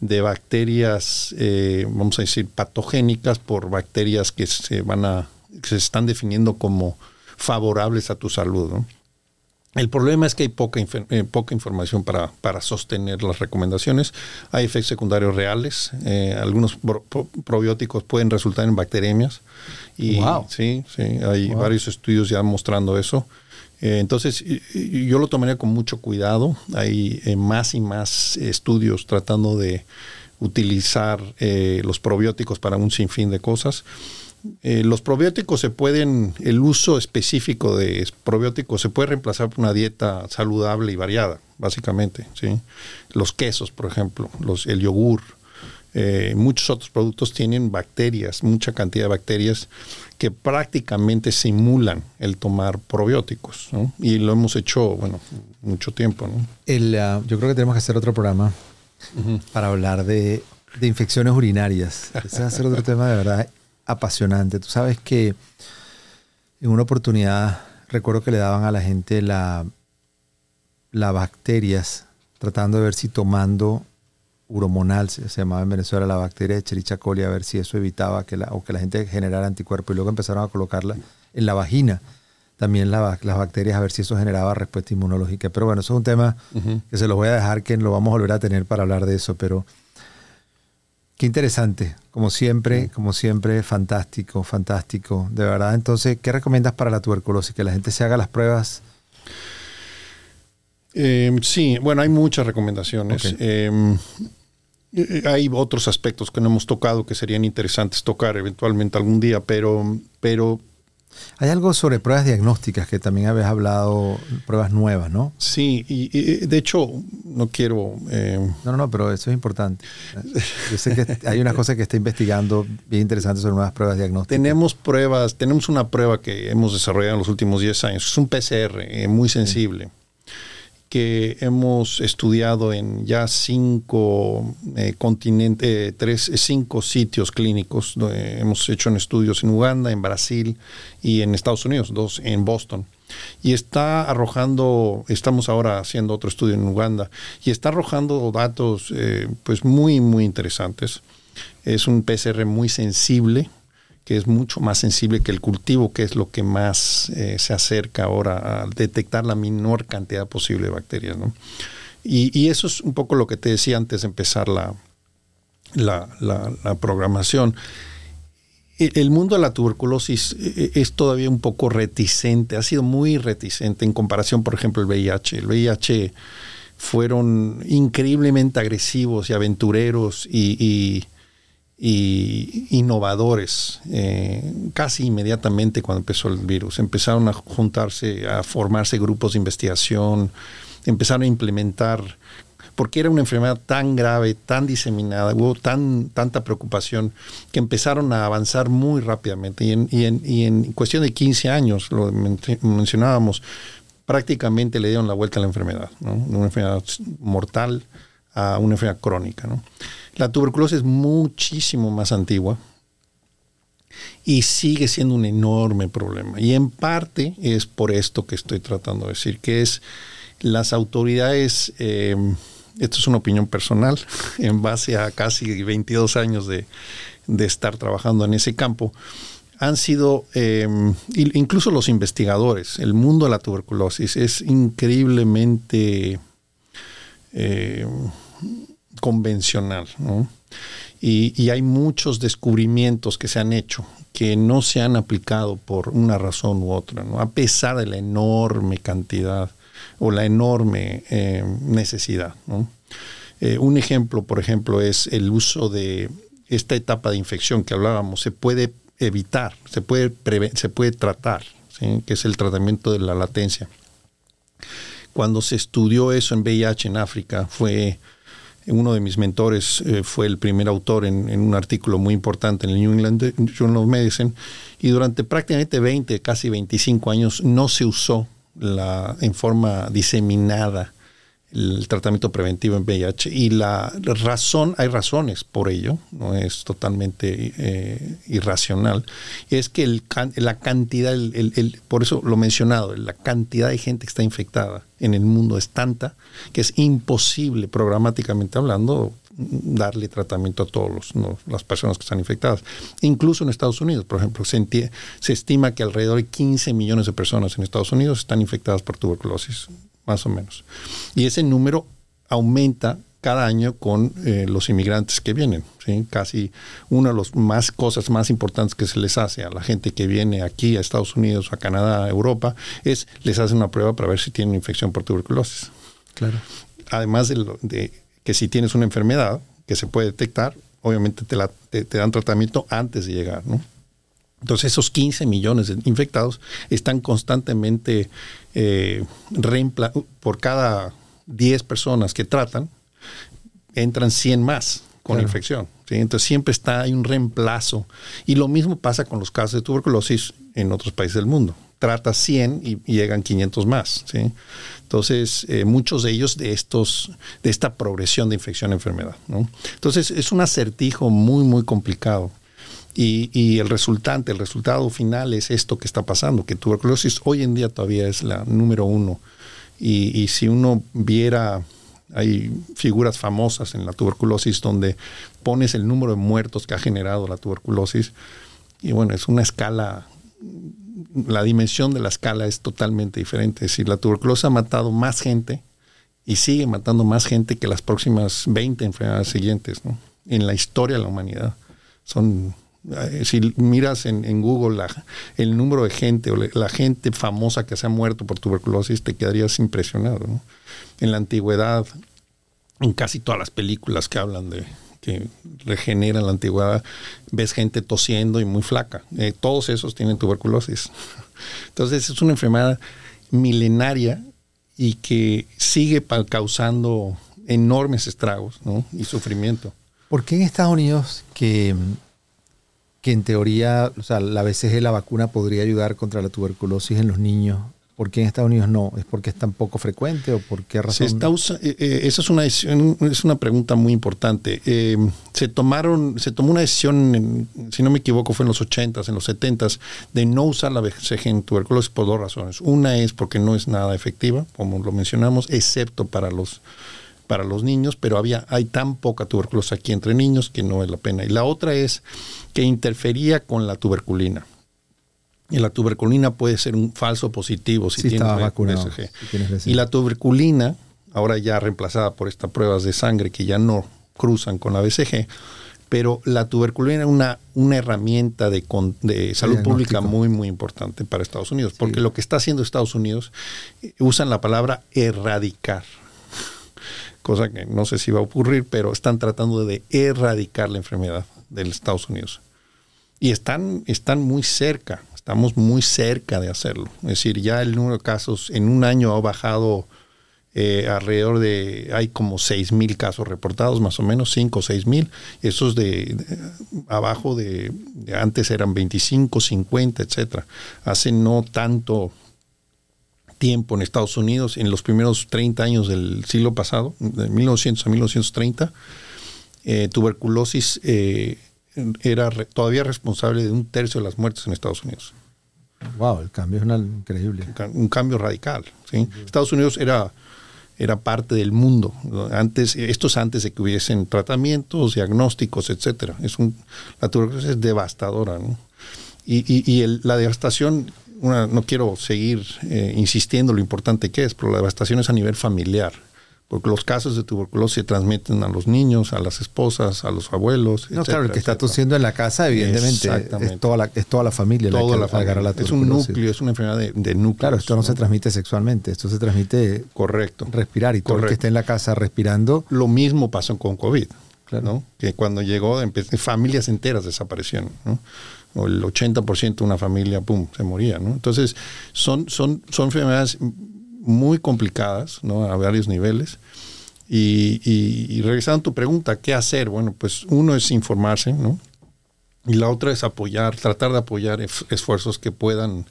Speaker 2: de bacterias, eh, vamos a decir, patogénicas por bacterias que se van a, que se están definiendo como favorables a tu salud. El problema es que hay poca, eh, poca información para, para, sostener las recomendaciones. Hay efectos secundarios reales. Eh, algunos probióticos pueden resultar en bacteremias. Y sí, sí, hay varios estudios ya mostrando eso. Eh, entonces, yo lo tomaría con mucho cuidado. Hay eh, más y más estudios tratando de utilizar eh, los probióticos para un sinfín de cosas. los probióticos se pueden, el uso específico de probióticos se puede reemplazar por una dieta saludable y variada, básicamente. ¿sí? Los quesos, por ejemplo, los, el yogur, muchos otros productos tienen bacterias, mucha cantidad de bacterias que prácticamente simulan el tomar probióticos, Y lo hemos hecho, bueno, mucho tiempo,
Speaker 1: El, ah, yo creo que tenemos que hacer otro programa para hablar de, infecciones urinarias. Ese va a ser otro tema de verdad apasionante. Tú sabes que en una oportunidad recuerdo que le daban a la gente la, la bacterias tratando de ver si tomando uromonal, se, llamaba en Venezuela la bacteria de coli, a ver si eso evitaba que la, o que la gente generara anticuerpos y luego empezaron a colocarla en la vagina, también las bacterias, a ver si eso generaba respuesta inmunológica. Pero bueno, eso es un tema que se los voy a dejar, que lo vamos a volver a tener para hablar de eso, pero qué interesante, como siempre, como siempre, fantástico, fantástico, de verdad. Entonces, ¿qué recomiendas para la tuberculosis? Que la gente se haga las pruebas.
Speaker 2: Eh, sí, bueno, hay muchas recomendaciones. Em, eh, hay otros aspectos que no hemos tocado que serían interesantes tocar eventualmente algún día, pero, pero
Speaker 1: hay algo sobre pruebas diagnósticas que también habías hablado, pruebas nuevas, ¿no?
Speaker 2: Sí, y, de hecho no quiero...
Speaker 1: Eh, no, no, no, pero eso es importante. Yo sé que hay una cosa que está investigando bien interesante sobre nuevas pruebas diagnósticas.
Speaker 2: Tenemos pruebas, tenemos una prueba que hemos desarrollado en los últimos 10 años, es un PCR eh, muy sensible que hemos estudiado en ya cinco eh, continentes, eh, tres, eh, cinco sitios clínicos. hemos hecho en estudios en Uganda, en Brasil y en Estados Unidos, dos en Boston. Y está arrojando, estamos ahora haciendo otro estudio en Uganda, y está arrojando datos pues muy, muy interesantes. Es un PCR muy sensible, que es mucho más sensible que el cultivo, que es lo que más eh, se acerca ahora a detectar la menor cantidad posible de bacterias. Y, eso es un poco lo que te decía antes de empezar la, la, programación. E, el mundo de la tuberculosis e, e, es todavía un poco reticente, ha sido muy reticente en comparación, por ejemplo, el VIH. El VIH fueron increíblemente agresivos y aventureros y innovadores eh, casi inmediatamente cuando empezó el virus. Empezaron a juntarse, a formarse grupos de investigación, empezaron a implementar, porque era una enfermedad tan grave, tan diseminada, hubo tan, tanta preocupación que empezaron a avanzar muy rápidamente. Y en, y en, y en cuestión de 15 años, lo mencionábamos, prácticamente le dieron la vuelta a la enfermedad, ¿no? una enfermedad mortal a una enfermedad crónica. ¿no? La tuberculosis es muchísimo más antigua y sigue siendo un enorme problema. Y en parte es por esto que estoy tratando de decir, que es las autoridades, eh, esto es una opinión personal, [laughs] en base a casi 22 años de, estar trabajando en ese campo, han sido, eh, incluso los investigadores, el mundo de la tuberculosis es increíblemente... Eh, convencional. Y, hay muchos descubrimientos que se han hecho que no se han aplicado por una razón u otra, ¿no? a pesar de la enorme cantidad o la enorme eh, necesidad. Eh, un ejemplo, por ejemplo, es el uso de esta etapa de infección que hablábamos. Se puede evitar, se puede, se puede tratar, que es el tratamiento de la latencia. Cuando se estudió eso en VIH en África, fue uno de mis mentores eh, fue el primer autor en, un artículo muy importante en el New England Journal of Medicine y durante prácticamente 20, casi 25 años no se usó la, en forma diseminada el tratamiento preventivo en VIH y la razón, hay razones por ello, no es totalmente eh, irracional, es que el, la cantidad, el, por eso lo mencionado, la cantidad de gente que está infectada en el mundo es tanta que es imposible programáticamente hablando darle tratamiento a todas las personas que están infectadas. Incluso en Estados Unidos, por ejemplo, se, se estima que alrededor de 15 millones de personas en Estados Unidos están infectadas por tuberculosis más o menos. Y ese número aumenta cada año con eh, los inmigrantes que vienen. Casi una de las más cosas más importantes que se les hace a la gente que viene aquí a Estados Unidos, a Canadá, a Europa, es les hacen una prueba para ver si tienen infección por tuberculosis.
Speaker 1: Claro.
Speaker 2: Además de, que si tienes una enfermedad que se puede detectar, obviamente te, te dan tratamiento antes de llegar, ¿no? Entonces esos 15 millones de infectados están constantemente eh, por cada 10 personas que tratan, entran 100 más con infección. Entonces siempre está, hay un reemplazo. Y lo mismo pasa con los casos de tuberculosis en otros países del mundo. Trata 100 y, llegan 500 más. Entonces, eh, muchos de ellos de, estos, de esta progresión de infección-enfermedad. Entonces, es un acertijo muy, muy complicado. Y, el resultante, el resultado final es esto que está pasando, que tuberculosis hoy en día todavía es la número uno. Y, si uno viera, hay figuras famosas en la tuberculosis donde pones el número de muertos que ha generado la tuberculosis, y bueno, es una escala, la dimensión de la escala es totalmente diferente. Es decir, la tuberculosis ha matado más gente y sigue matando más gente que las próximas 20 enfermedades siguientes, ¿no? En la historia de la humanidad. Son si miras en, Google el número de gente o la gente famosa que se ha muerto por tuberculosis, te quedarías impresionado. En la antigüedad, en casi todas las películas que hablan de que regeneran la antigüedad, ves gente tosiendo y muy flaca. Eh, todos esos tienen tuberculosis. [laughs] Entonces es una enfermedad milenaria y que sigue causando enormes estragos y sufrimiento.
Speaker 1: ¿Por qué en Estados Unidos que que en teoría, o sea, la BCG, la vacuna, podría ayudar contra la tuberculosis en los niños. ¿Por qué en Estados Unidos no? ¿Es porque es tan poco frecuente o por qué razón?
Speaker 2: Se está eh, eh, esa es una, es una pregunta muy importante. Eh, se tomaron, se tomó una decisión, si no me equivoco, fue en los 80s, en los 70s, de no usar la BCG en tuberculosis por dos razones. Una es porque no es nada efectiva, como lo mencionamos, excepto para los para los niños, pero había, hay tan poca tuberculosis aquí entre niños que no es la pena. Y la otra es que interfería con la tuberculina. Y la tuberculina puede ser un falso positivo si, tienes BCG. y la tuberculina, ahora ya reemplazada por estas pruebas de sangre que ya no cruzan con la BCG, pero la tuberculina es una, una herramienta de, de salud pública muy, muy importante para Estados Unidos, porque lo que está haciendo Estados Unidos, eh, usan la palabra erradicar cosa que no sé si va a ocurrir, pero están tratando de erradicar la enfermedad de Estados Unidos. Y están, están muy cerca, estamos muy cerca de hacerlo. Es decir, ya el número de casos en un año ha bajado eh, alrededor de, hay como 6 mil casos reportados, más o menos, 5 o 6 mil. Esos de, abajo de, de, antes eran 25, 50, etcétera. Hace no tanto tiempo en Estados Unidos, en los primeros 30 años del siglo pasado, de 1900 a 1930, eh, tuberculosis eh, era todavía responsable de un tercio de las muertes en Estados Unidos.
Speaker 1: Wow, el cambio es increíble.
Speaker 2: Un, cambio radical. ¿sí? Estados Unidos era, era parte del mundo. Antes, esto es antes de que hubiesen tratamientos, diagnósticos, etcétera. Es un, la tuberculosis es devastadora. ¿no? Y, y, la devastación no quiero seguir eh, insistiendo lo importante que es, pero la devastación es a nivel familiar, porque los casos de tuberculosis se transmiten a los niños, a las esposas, a los abuelos.
Speaker 1: No, claro, el que está tosiendo en la casa, evidentemente, es toda la, es toda la familia
Speaker 2: toda la, que la Es un núcleo, es una enfermedad de, de núcleo.
Speaker 1: Claro, esto no, se transmite sexualmente, esto se transmite
Speaker 2: correcto
Speaker 1: respirar y todo el que esté en la casa respirando.
Speaker 2: Lo mismo pasó con COVID, ¿no? que cuando llegó, familias enteras desaparecieron. ¿no? O el 80% de una familia, pum, se moría, ¿no? Entonces, son, son, son enfermedades muy complicadas, ¿no? A varios niveles. Y, y, regresando a tu pregunta, ¿qué hacer? Bueno, pues uno es informarse, ¿no? Y la otra es apoyar, tratar de apoyar esfuerzos que puedan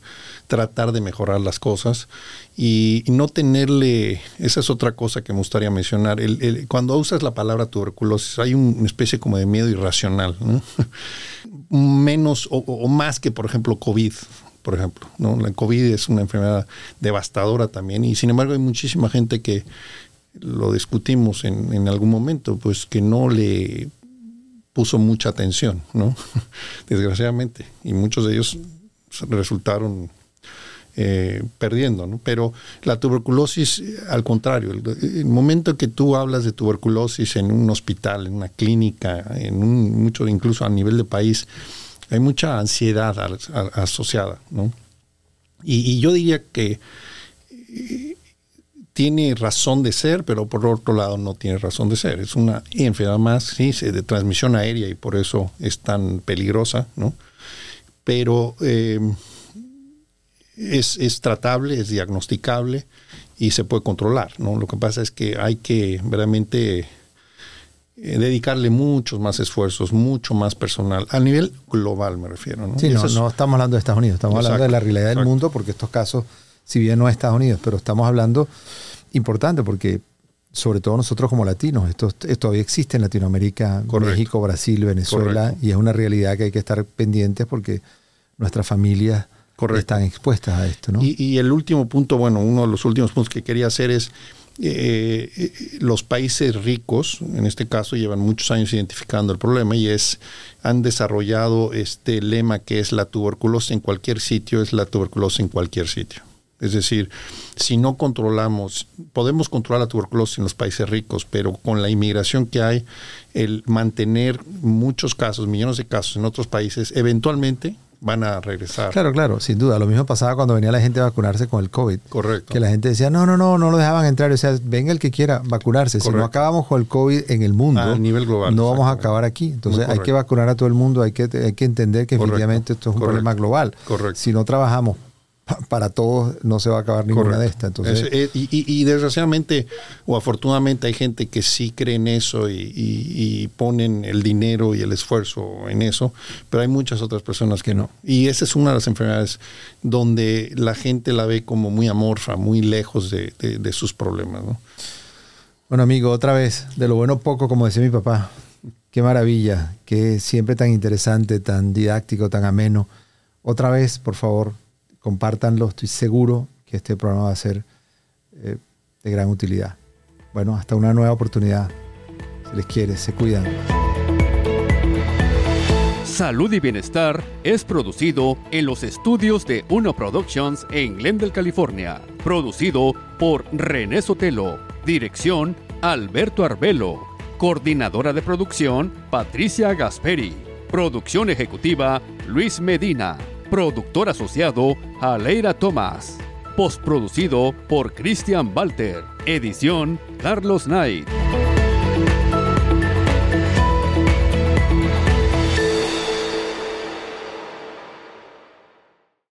Speaker 2: tratar de mejorar las cosas y, no tenerle, esa es otra cosa que me gustaría mencionar, el, cuando usas la palabra tuberculosis hay una especie como de miedo irracional, ¿no? [laughs] menos o, más que por ejemplo COVID, por ejemplo. ¿no? La COVID es una enfermedad devastadora también y sin embargo hay muchísima gente que lo discutimos en, en algún momento, pues que no le puso mucha atención, ¿no? [laughs] Desgraciadamente. Y muchos de ellos resultaron eh, perdiendo, ¿no? Pero la tuberculosis, al contrario, el, momento que tú hablas de tuberculosis en un hospital, en una clínica, en un, mucho, incluso a nivel de país, hay mucha ansiedad asociada, ¿no? Y, yo diría que eh, tiene razón de ser, pero por otro lado no tiene razón de ser. Es una enfermedad más, sí, de transmisión aérea y por eso es tan peligrosa, ¿no? Pero eh, es, es, tratable, es diagnosticable y se puede controlar, ¿no? Lo que pasa es que hay que realmente eh, dedicarle muchos más esfuerzos, mucho más personal, a nivel global me refiero. ¿no?
Speaker 1: Sí, no, no, estamos hablando de Estados Unidos, estamos hablando de la realidad del mundo porque estos casos si bien no es Estados Unidos, pero estamos hablando importante porque sobre todo nosotros como latinos, esto, todavía existe en Latinoamérica, México, Brasil, Venezuela, y es una realidad que hay que estar pendientes porque nuestras familias están expuestas a esto. ¿no?
Speaker 2: Y, el último punto, bueno, uno de los últimos puntos que quería hacer es, eh, eh, los países ricos, en este caso, llevan muchos años identificando el problema y es, han desarrollado este lema que es la tuberculosis en cualquier sitio, es la tuberculosis en cualquier sitio. Es decir, si no controlamos, podemos controlar la tuberculosis en los países ricos, pero con la inmigración que hay, el mantener muchos casos, millones de casos en otros países, eventualmente van a regresar.
Speaker 1: Claro, claro, sin duda. Lo mismo pasaba cuando venía la gente a vacunarse con el COVID.
Speaker 2: Correcto.
Speaker 1: Que la gente decía, no, no, no, no lo dejaban entrar. O sea, venga el que quiera vacunarse. Si no acabamos con el COVID en el mundo,
Speaker 2: a nivel global,
Speaker 1: no vamos a acabar aquí. Entonces hay que vacunar a todo el mundo, hay que, hay que entender que efectivamente esto es un problema global.
Speaker 2: Correcto.
Speaker 1: Si no trabajamos para todos no se va a acabar ninguna de estas. Entonces,
Speaker 2: eh, y, desgraciadamente o afortunadamente hay gente que sí cree en eso y, ponen el dinero y el esfuerzo en eso, pero hay muchas otras personas que no. Y esa es una de las enfermedades donde la gente la ve como muy amorfa, muy lejos de, sus problemas.
Speaker 1: Bueno, amigo, otra vez, de lo bueno poco, como decía mi papá. Qué maravilla, que siempre tan interesante, tan didáctico, tan ameno. Otra vez, por favor, compártanlo, estoy seguro que este programa va a ser eh, de gran utilidad. Bueno, hasta una nueva oportunidad. Se les quiere, se cuidan.
Speaker 4: Salud y Bienestar es producido en los estudios de Uno Productions en Glendale, California. Producido por René Sotelo. Dirección Alberto Arbelo. Coordinadora de producción Patricia Gasperi. Producción ejecutiva Luis Medina. Productor asociado Aleira Tomás. Postproducido por Christian Walter. Edición Carlos Knight.